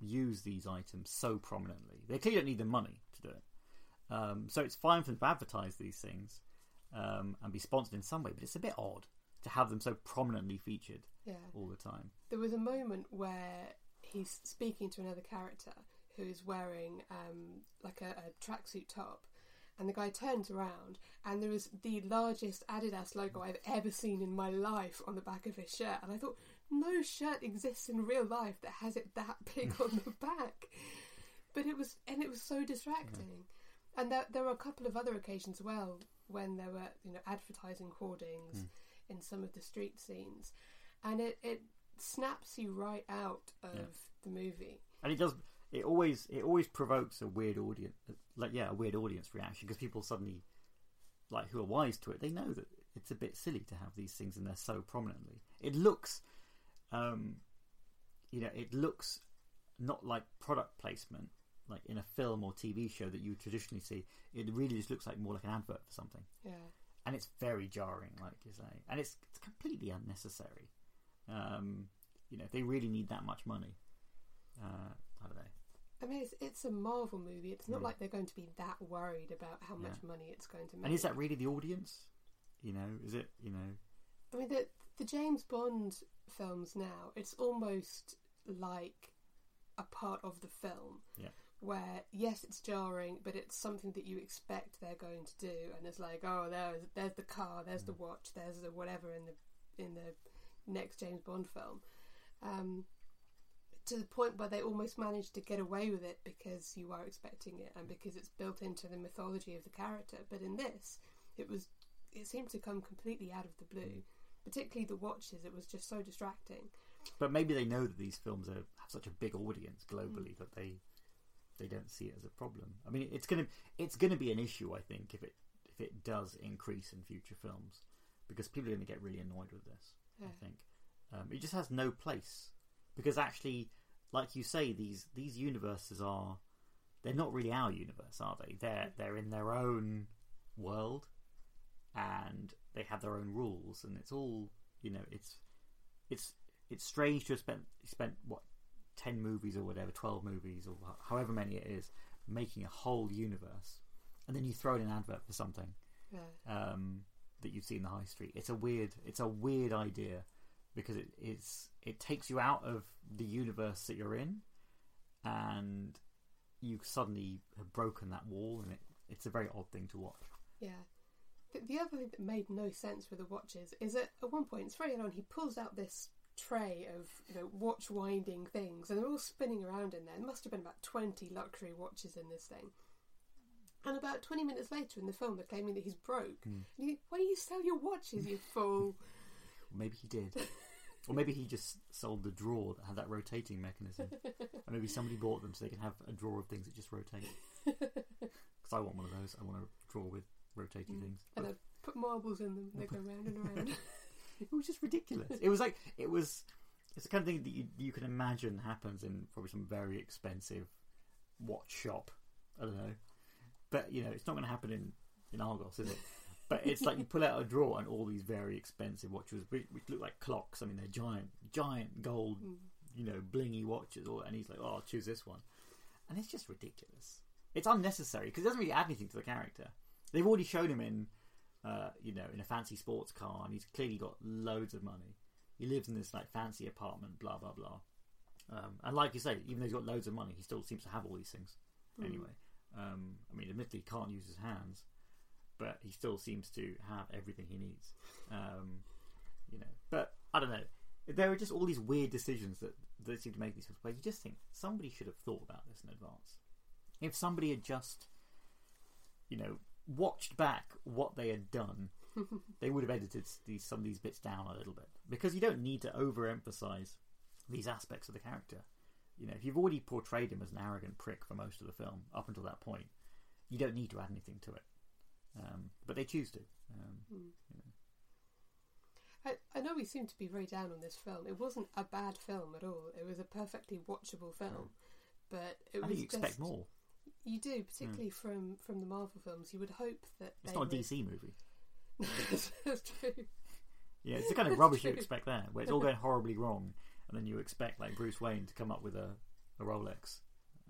use these items so prominently. They clearly don't need the money to do it. Um, so it's fine for them to advertise these things um, and be sponsored in some way, but it's a bit odd to have them so prominently featured yeah. all the time. There was a moment where he's speaking to another character who is wearing um, like a, a tracksuit top, and the guy turns around, and there is the largest Adidas logo I've ever seen in my life on the back of his shirt, and I thought no shirt exists in real life that has it that <laughs> big on the back, but it was and it was so distracting, and there there were a couple of other occasions as well when there were you know advertising hoardings in some of the street scenes, and it it snaps you right out of Yeah. the movie. and it does it always it always provokes a weird audience like yeah a weird audience reaction because people suddenly like who are wise to it they know that it's a bit silly to have these things in there so prominently. It looks um you know it looks not like product placement like in a film or tv show that you traditionally see. It really just looks like more like an advert for something. Yeah, and it's very jarring, like you say, and it's it's completely unnecessary. Um, you know, if they really need that much money, uh, I don't know. I mean it's it's a Marvel movie. It's not Mm. like they're going to be that worried about how much money it's going to make. And is that really the audience? You know, is it? You know, I mean the the James Bond films now. It's almost like a part of the film. Yeah. Where yes, it's jarring, but it's something that you expect they're going to do, and it's like, oh, there's there's the car, there's the watch, there's the whatever in the in the next James Bond film. Um, to the point where they almost manage to get away with it because you are expecting it and because it's built into the mythology of the character. But in this, it was it seemed to come completely out of the blue. Particularly the watches, it was just so distracting. but maybe they know that these films are, have such a big audience globally that they they don't see it as a problem. I mean, it's gonna it's gonna be an issue, I think, if it if it does increase in future films, because people are gonna get really annoyed with this. Yeah. I think um, it just has no place because actually, like you say, these these universes are they're not really our universe, are they? They're they're in their own world, and they have their own rules, and it's all you know. It's it's it's strange to have spent spent what ten movies or whatever, twelve movies or however many it is, making a whole universe, and then you throw in an advert for something Yeah. um, that you see in the high street. It's a weird, it's a weird idea because it is it takes you out of the universe that you're in, and you suddenly have broken that wall, and it, it's a very odd thing to watch. Yeah. The, the other thing that made no sense with the watches is that at one point, it's very early on, he pulls out this tray of you know watch winding things, and they're all spinning around in there. There must have been about twenty luxury watches in this thing. And about twenty minutes later in the film, they're claiming that he's broke. Hmm. And you, why do you sell your watches, you fool? <laughs> Maybe he did. <laughs> or maybe he just sold the drawer that had that rotating mechanism. and maybe somebody bought them so they can have a drawer of things that just rotate. <laughs> Because I want one of those. I want a drawer with rotating Mm. things. and I put marbles in them, and they go round and around. <laughs> it was just ridiculous. It was like it was. It's the kind of thing that you, you can imagine happens in probably some very expensive watch shop. I don't know, but you know it's not going to happen in in Argos, is it? But it's like you pull out a drawer and all these very expensive watches, which, which look like clocks. I mean, they're giant, giant gold, Mm. you know, blingy watches. All, and he's like, "Oh, I'll choose this one," and it's just ridiculous. It's unnecessary because it doesn't really add anything to the character. They've already shown him in, uh, you know, in a fancy sports car, and he's clearly got loads of money. He lives in this like fancy apartment, blah blah blah. Um, and like you say, even though he's got loads of money, he still seems to have all these things. Mm. Anyway, um, I mean, admittedly, he can't use his hands, but he still seems to have everything he needs. Um, you know, but I don't know. There are just all these weird decisions that that seem to make these films. Where you just think somebody should have thought about this in advance. If somebody had just, you know, watched back what they had done, <laughs> they would have edited these some of these bits down a little bit because you don't need to overemphasize these aspects of the character. You know, if you've already portrayed him as an arrogant prick for most of the film up until that point, you don't need to add anything to it. Um, but they choose to. Um, Mm. I, I know we seem to be very down on this film. It wasn't a bad film at all. It was a perfectly watchable film. But it I was think you expect just, more. You do, particularly from from the Marvel films. You would hope that It's not a would- DC movie. <laughs> That's true. Yeah, it's the kind of <laughs> rubbish you expect there, where it's all going horribly wrong, and then you expect like Bruce Wayne to come up with a, a Rolex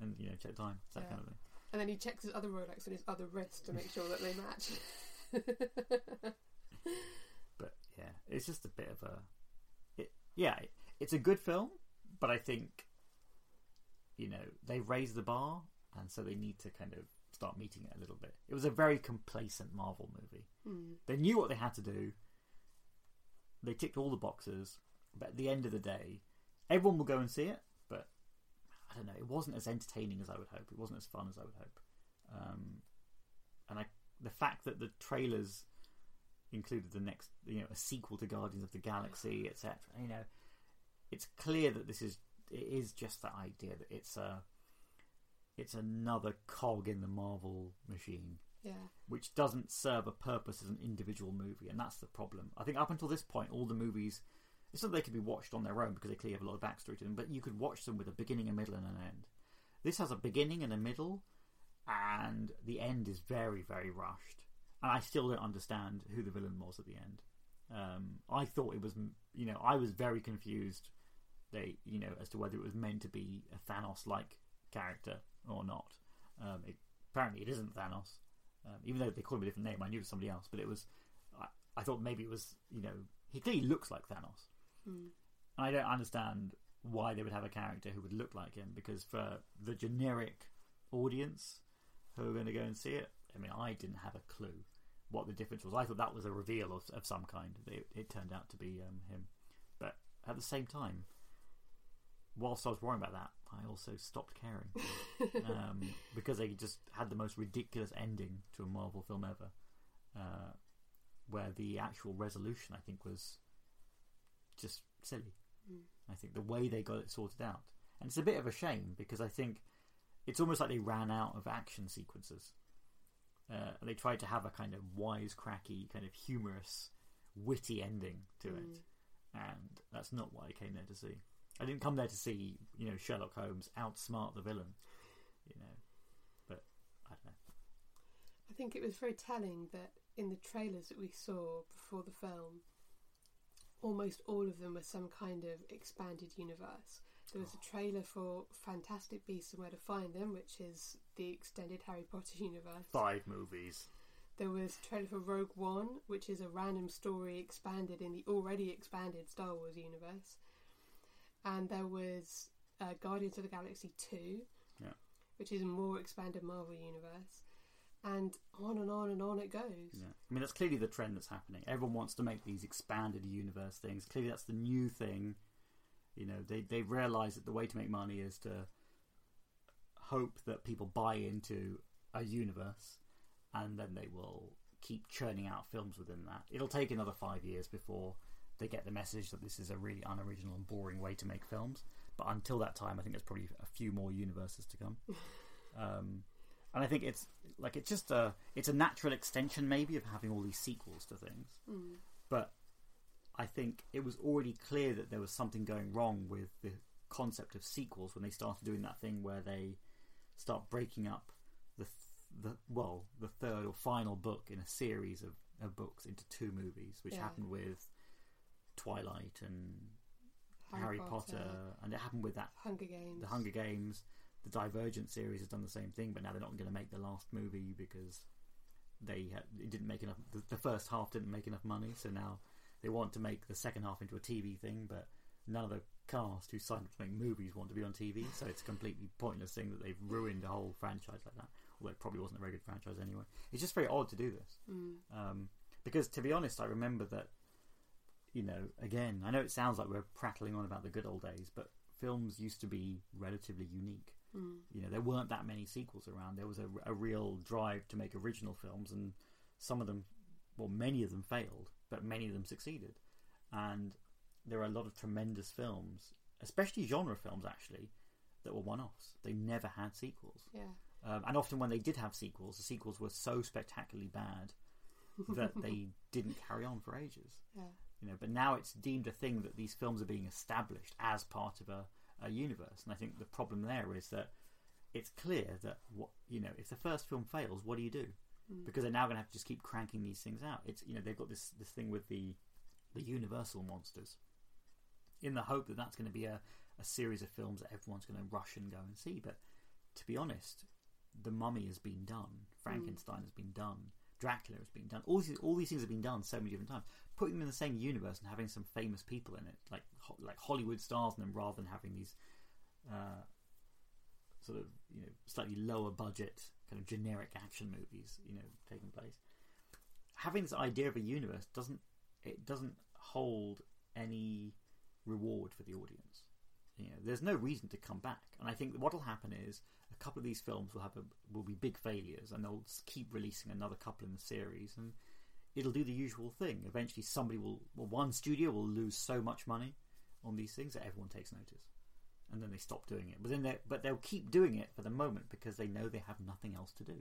and you know check time, that Yeah. kind of thing. And then he checks his other Rolex on his other wrist to make sure that they match. <laughs> But yeah, it's just a bit of a, it, yeah, it, it's a good film, but I think, you know, they raised the bar, and so they need to kind of start meeting it a little bit. It was a very complacent Marvel movie. Hmm. They knew what they had to do. They ticked all the boxes, but at the end of the day, everyone will go and see it. I don't know, it wasn't as entertaining as I would hope. It wasn't as fun as I would hope. Um, and I, the fact that the trailers included the next, you know, a sequel to Guardians of the Galaxy, etc. You know, it's clear that this is it is just that idea that it's a it's another cog in the Marvel machine Yeah. which doesn't serve a purpose as an individual movie, and that's the problem. I think up until this point, all the movies, it's not they could be watched on their own because they clearly have a lot of backstory to them, but you could watch them with a beginning, a middle, and an end. This has a beginning and a middle, and the end is very, very rushed. And I still don't understand who the villain was at the end. Um, I thought it was, you know, I was very confused. They, you know, as to whether it was meant to be a Thanos-like character or not. Um, it, apparently, it isn't Thanos. Um, even though they called him a different name, I knew it was somebody else. But it was, I, I thought maybe it was, you know, he clearly looks like Thanos. And I don't understand why they would have a character who would look like him because for the generic audience who are going to go and see it, I mean, I didn't have a clue what the difference was. I thought that was a reveal of, of some kind. It, it turned out to be um, him. But at the same time, whilst I was worrying about that, I also stopped caring <laughs> um, because they just had the most ridiculous ending to a Marvel film ever, uh, where the actual resolution I think was just silly. Mm. I think the way they got it sorted out, and it's a bit of a shame because I think it's almost like they ran out of action sequences. Uh, and they tried to have a kind of wisecracky, kind of humorous, witty ending to it, Mm. and that's not what I came there to see. I didn't come there to see, you know, Sherlock Holmes outsmart the villain, you know. But I don't know. I think it was very telling that in the trailers that we saw before the film, almost all of them were some kind of expanded universe. There was a trailer for Fantastic Beasts and Where to Find Them, which is the extended Harry Potter <laughs> universe. Five movies. There was a trailer for Rogue One, which is a random story expanded in the already expanded Star Wars universe. And there was uh, Guardians of the Galaxy 2, Yeah. which is a more expanded Marvel universe. And on and on and on it goes. Yeah. I mean, that's clearly the trend that's happening. Everyone wants to make these expanded universe things. Clearly, that's the new thing. You know, they they realise that the way to make money is to hope that people buy into a universe, and then they will keep churning out films within that. It'll take another five years before they get the message that this is a really unoriginal and boring way to make films. But until that time, I think there's probably a few more universes to come. <laughs> um, and I think it's like it's just a it's a natural extension maybe of having all these sequels to things. Mm. But I think it was already clear that there was something going wrong with the concept of sequels when they started doing that thing where they start breaking up the th- the well the third or final book in a series of, of books into two movies, which Yeah. happened with Twilight and Harry, Potter. and it happened with that Hunger Games. the Hunger Games, the Divergent series has done the same thing, but now they're not going to make the last movie because they had, it didn't make enough. The, the first half didn't make enough money, so now they want to make the second half into a TV thing, but none of the cast who signed up to make movies want to be on TV, so it's a completely pointless thing that they've ruined a whole franchise like that. Although it probably wasn't a very good franchise anyway. It's just very odd to do this. Mm. Um, because to be honest, I remember that, you know, again, I know it sounds like we're prattling on about the good old days, but films used to be relatively unique. Mm. You know, there weren't that many sequels around. There was a, a real drive to make original films, and some of them, well, many of them failed, but many of them succeeded. And there are a lot of tremendous films, especially genre films, actually, that were one offs. They never had sequels. Yeah. Um, and often when they did have sequels, the sequels were so spectacularly bad <laughs> that they didn't carry on for ages. Yeah. You know, but now it's deemed a thing that these films are being established as part of a, a universe. And I think the problem there is that it's clear that what you know, if the first film fails, what do you do? Mm. Because they're now going to have to just keep cranking these things out. It's you know they've got this this thing with the the Universal monsters, in the hope that that's going to be a, a series of films that everyone's going to rush and go and see. But to be honest, the Mummy has been done, Frankenstein has been done, Dracula has been done. All these all these things have been done so many different times. Putting them in the same universe and having some famous people in it, like ho- like Hollywood stars and them, rather than having these uh, sort of you know slightly lower budget kind of generic action movies, you know, taking place. Having this idea of a universe doesn't it doesn't hold any reward for the audience. You know, there's no reason to come back, and I think what will happen is couple of these films will have a, will be big failures, and they'll keep releasing another couple in the series, and it'll do the usual thing. Eventually, somebody will, well, one studio will lose so much money on these things that everyone takes notice, and then they stop doing it. But then, but they'll keep doing it for the moment because they know they have nothing else to do.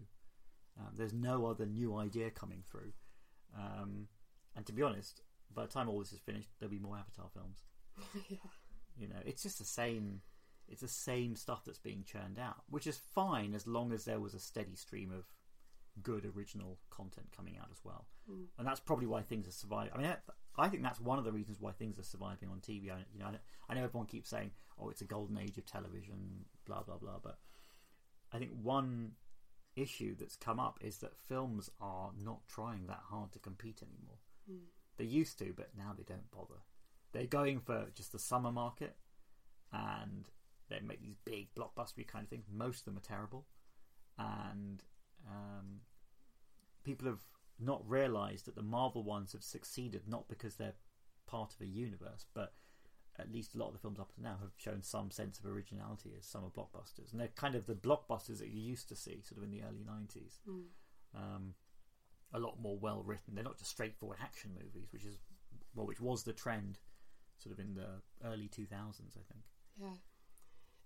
Um, there's no other new idea coming through, um, and to be honest, by the time all this is finished, there'll be more Avatar films. <laughs> yeah. You know, it's just the same. It's the same stuff that's being churned out, which is fine as long as there was a steady stream of good original content coming out as well. Mm. And that's probably why things are surviving. I mean, I, think that's one of the reasons why things are surviving on TV. I, you know, I know, I know everyone keeps saying, "Oh, it's a golden age of television," blah blah blah. But I think one issue that's come up is that films are not trying that hard to compete anymore. Mm. They used to, but now they don't bother. They're going for just the summer market, and they make these big blockbustery kind of things. Most of them are terrible, and um, people have not realised that the Marvel ones have succeeded not because they're part of a universe, but at least a lot of the films up to now have shown some sense of originality as some summer blockbusters, and they're kind of the blockbusters that you used to see, sort of in the early nineties. Mm. Um, a lot more well written. They're not just straightforward action movies, which is well, which was the trend, sort of in the early two thousands, I think. Yeah.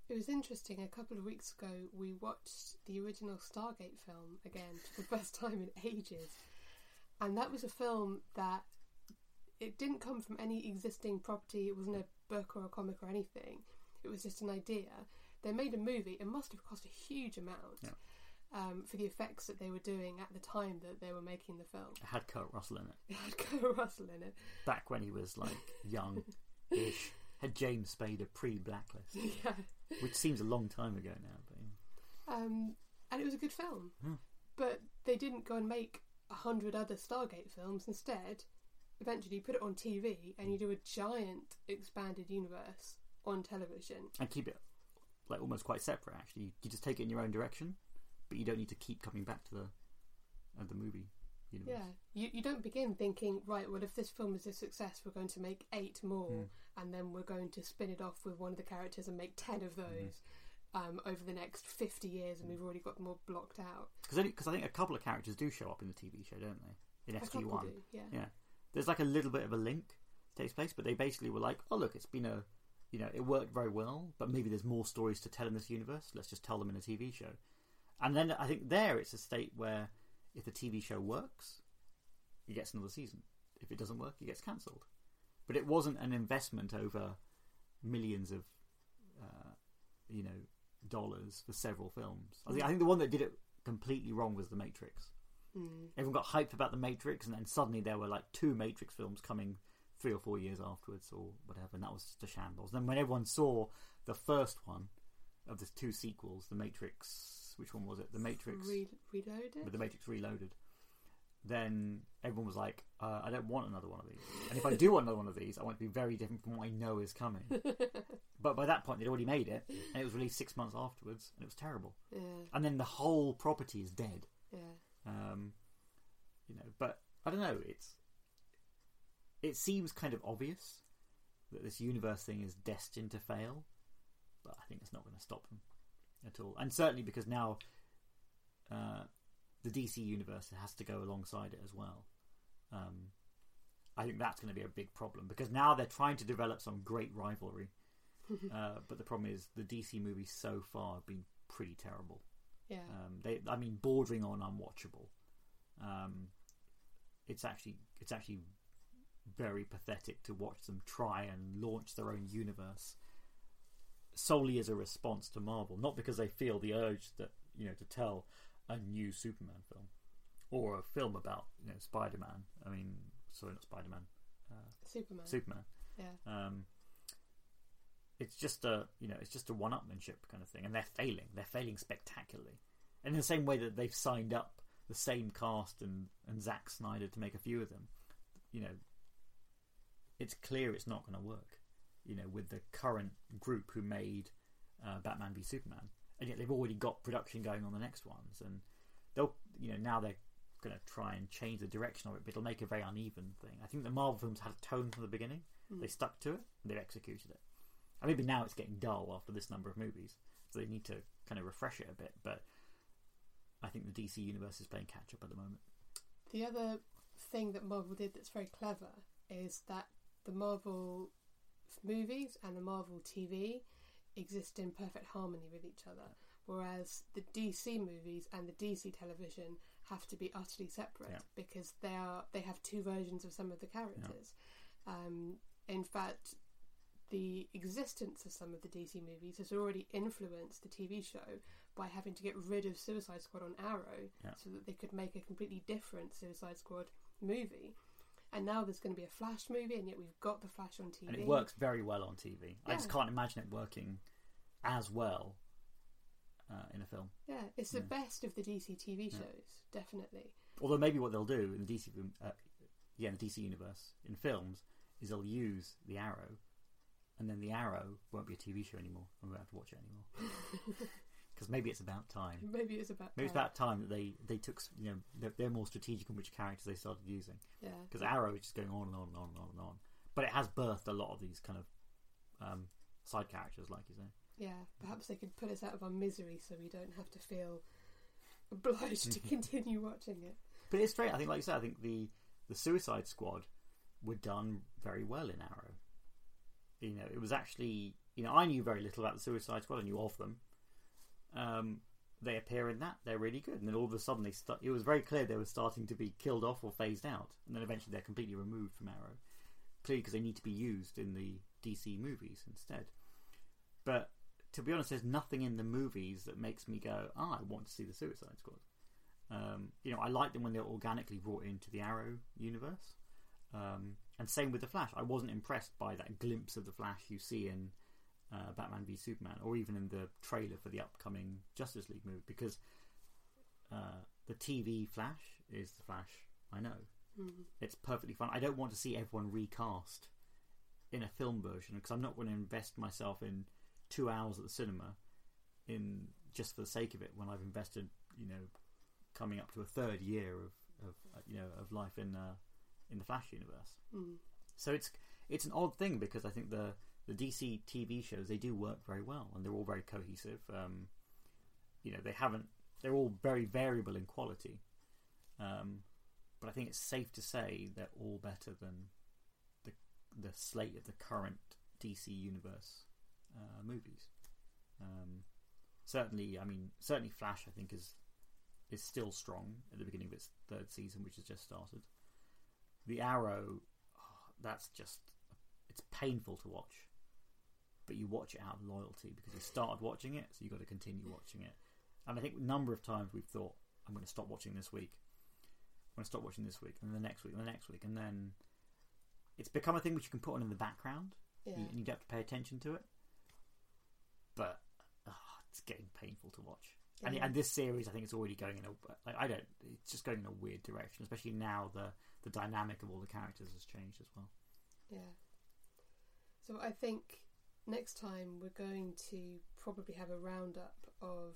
It was interesting. A couple of weeks ago, we watched the original Stargate film again for the <laughs> first time in ages. And that was a film that it didn't come from any existing property. It wasn't a book or a comic or anything. It was just an idea. They made a movie. It must have cost a huge amount Yeah. um, for the effects that they were doing at the time that they were making the film. It had Kurt Russell in it <laughs> It had Kurt Russell in it. back when he was like young ish. Had James Spader pre Blacklist, <laughs> yeah. Which seems a long time ago now. But yeah. Um, and it was a good film. Hmm. But they didn't go and make a hundred other Stargate films. Instead, eventually you put it on TV and you do a giant expanded universe on television. and keep it like almost quite separate. Actually, you just take it in your own direction, but you don't need to keep coming back to the of the movie universe. Yeah, you you don't begin thinking right. Well, if this film is a success, we're going to make eight more, Mm. and then we're going to spin it off with one of the characters and make ten of those um, over the next fifty years, and we've already got them all blocked out. Because I think a couple of characters do show up in the TV show, don't they? In A couple SG One, do, yeah. yeah. There's like a little bit of a link takes place, but they basically were like, "Oh, look, it's been a, you know, it worked very well, but maybe there's more stories to tell in this universe. Let's just tell them in a TV show." And then I think there it's a state where if the TV show works, it gets another season. If it doesn't work, it gets cancelled. But it wasn't an investment over millions of, uh, you know, dollars for several films. I think I think the one that did it completely wrong was The Matrix. Mm. Everyone got hyped about The Matrix, and then suddenly there were like two Matrix films coming three or four years afterwards, or whatever, and that was just a shambles. then when everyone saw the first one of the two sequels, The Matrix, which one was it? The Matrix Re- reloaded. with The Matrix Reloaded. Then everyone was like, uh, "I don't want another one of these." And if I do want another one of these, I want it to be very different from what I know is coming. <laughs> but by that point, they'd already made it, and it was released six months afterwards, and it was terrible. yeah, And then the whole property is dead. yeah. Um, you know, but I don't know. It's it seems kind of obvious that this universe thing is destined to fail, but I think it's not going to stop them at all. And certainly because now uh, the DC universe has to go alongside it as well. Um, I think that's going to be a big problem because now they're trying to develop some great rivalry, <laughs> uh, but the problem is the DC movies so far have been pretty terrible. Yeah. Um, they, I mean, bordering on unwatchable. Um, it's actually it's actually very pathetic to watch them try and launch their own universe solely as a response to Marvel, not because they feel the urge that you know to tell a new Superman film or a film about you know Spider Man. I mean, sorry, not Spider Man, uh, Superman. Superman. yeah. Um, it's just a you know it's just a one-upmanship kind of thing, and they're failing. They're failing spectacularly, and in the same way that they've signed up the same cast and and Zack Snyder to make a few of them, you know, it's clear it's not going to work. You know, with the current group who made uh, Batman v Superman, and yet they've already got production going on the next ones, and they'll you know now they're going to try and change the direction of it, but it'll make a very uneven thing. I think the Marvel films had a tone from the beginning. They stuck to it. And they've executed it. And maybe now it's getting dull after this number of movies, so they need to kind of refresh it a bit. But I think the DC universe is playing catch up at the moment. The other thing that Marvel did that's very clever is that the Marvel movies and the Marvel TV exist in perfect harmony with each other, whereas the DC movies and the DC television have to be utterly separate Yeah. because they are they have two versions of some of the characters. Um, in fact, the existence of some of the DC movies has already influenced the TV show by having to get rid of Suicide Squad on Arrow Yeah. so that they could make a completely different Suicide Squad movie. And now there's going to be a Flash movie, and yet we've got the Flash on TV. And it works very well on TV. I just can't imagine it working as well uh, in a film. Yeah, it's the Yeah. best of the DC TV Yeah. shows, definitely. Although maybe what they'll do in the DC uh, yeah, in the DC universe in films is they'll use the Arrow, and then the Arrow won't be a TV show anymore, and we won't have to watch it anymore. <laughs> Because maybe it's about time. Maybe it's about Maybe it's time. about time that they they took you know they're, they're more strategic in which characters they started using. yeah. Because Arrow is just going on and on and on and on and on, but it has birthed a lot of these kind of um, side characters, like you say. Yeah, perhaps they could put us out of our misery so we don't have to feel obliged to <laughs> continue watching it. But it's straight. I think, like you said, I think the the Suicide Squad were done very well in Arrow. You know, it was actually you know I knew very little about the Suicide Squad. I knew of them. Um, they appear in that; they're really good. And then all of a sudden, they start. It was very clear they were starting to be killed off or phased out, and then eventually they're completely removed from Arrow. Clearly, because they need to be used in the DC movies instead. But to be honest, there's nothing in the movies that makes me go, "Ah, I want to see the Suicide Squad." Um, you know, I like them when they're organically brought into the Arrow universe. Um, and same with the Flash. I wasn't impressed by that glimpse of the Flash you see in uh, Batman v Superman, or even in the trailer for the upcoming Justice League movie, because uh, the TV Flash is the Flash I know. Mm. It's perfectly fine. I don't want to see everyone recast in a film version because I'm not going to invest myself in two hours at the cinema in just for the sake of it when I've invested, you know, coming up to a third year of, of uh, you know of life in uh, in the Flash universe. Mm. So it's it's an odd thing because I think the the DC TV shows they do work very well and they're all very cohesive. Um, you know, they haven't they're all very variable in quality, um, but I think it's safe to say they're all better than the the slate of the current DC universe uh, movies. Um, certainly, I mean, certainly Flash I think is is still strong at the beginning of its third season, which has just started. The Arrow, oh, that's just it's painful to watch, but you watch it out of loyalty because you started watching it, so you've got to continue watching it. And I think a number of times we've thought, I'm going to stop watching this week. I'm going to stop watching this week, and the next week, and the next week, and then it's become a thing which you can put on in the background, Yeah. and you don't have to pay attention to it. But ah, it's getting painful to watch. And, and this series, I think it's already going in a like I don't. It's just going in a weird direction, especially now the the dynamic of all the characters has changed as well. Yeah. So I think next time we're going to probably have a roundup of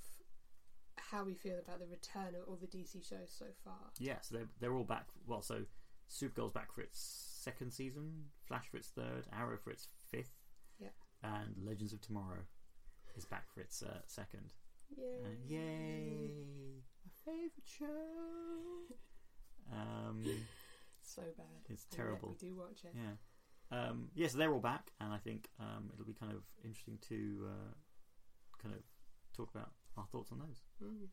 how we feel about the return of all the DC shows so far. Yeah, so they're they're all back. Well, so Supergirl's back for its second season, Flash for its third, Arrow for its fifth, Yeah. and Legends of Tomorrow is back for its uh, second. Yay! Uh, yay! My favorite show. <laughs> Um, So bad. It's terrible. we do watch it. yeah. Um, yeah, so they're all back, and I think um, it'll be kind of interesting to uh, kind of talk about our thoughts on those. Mm.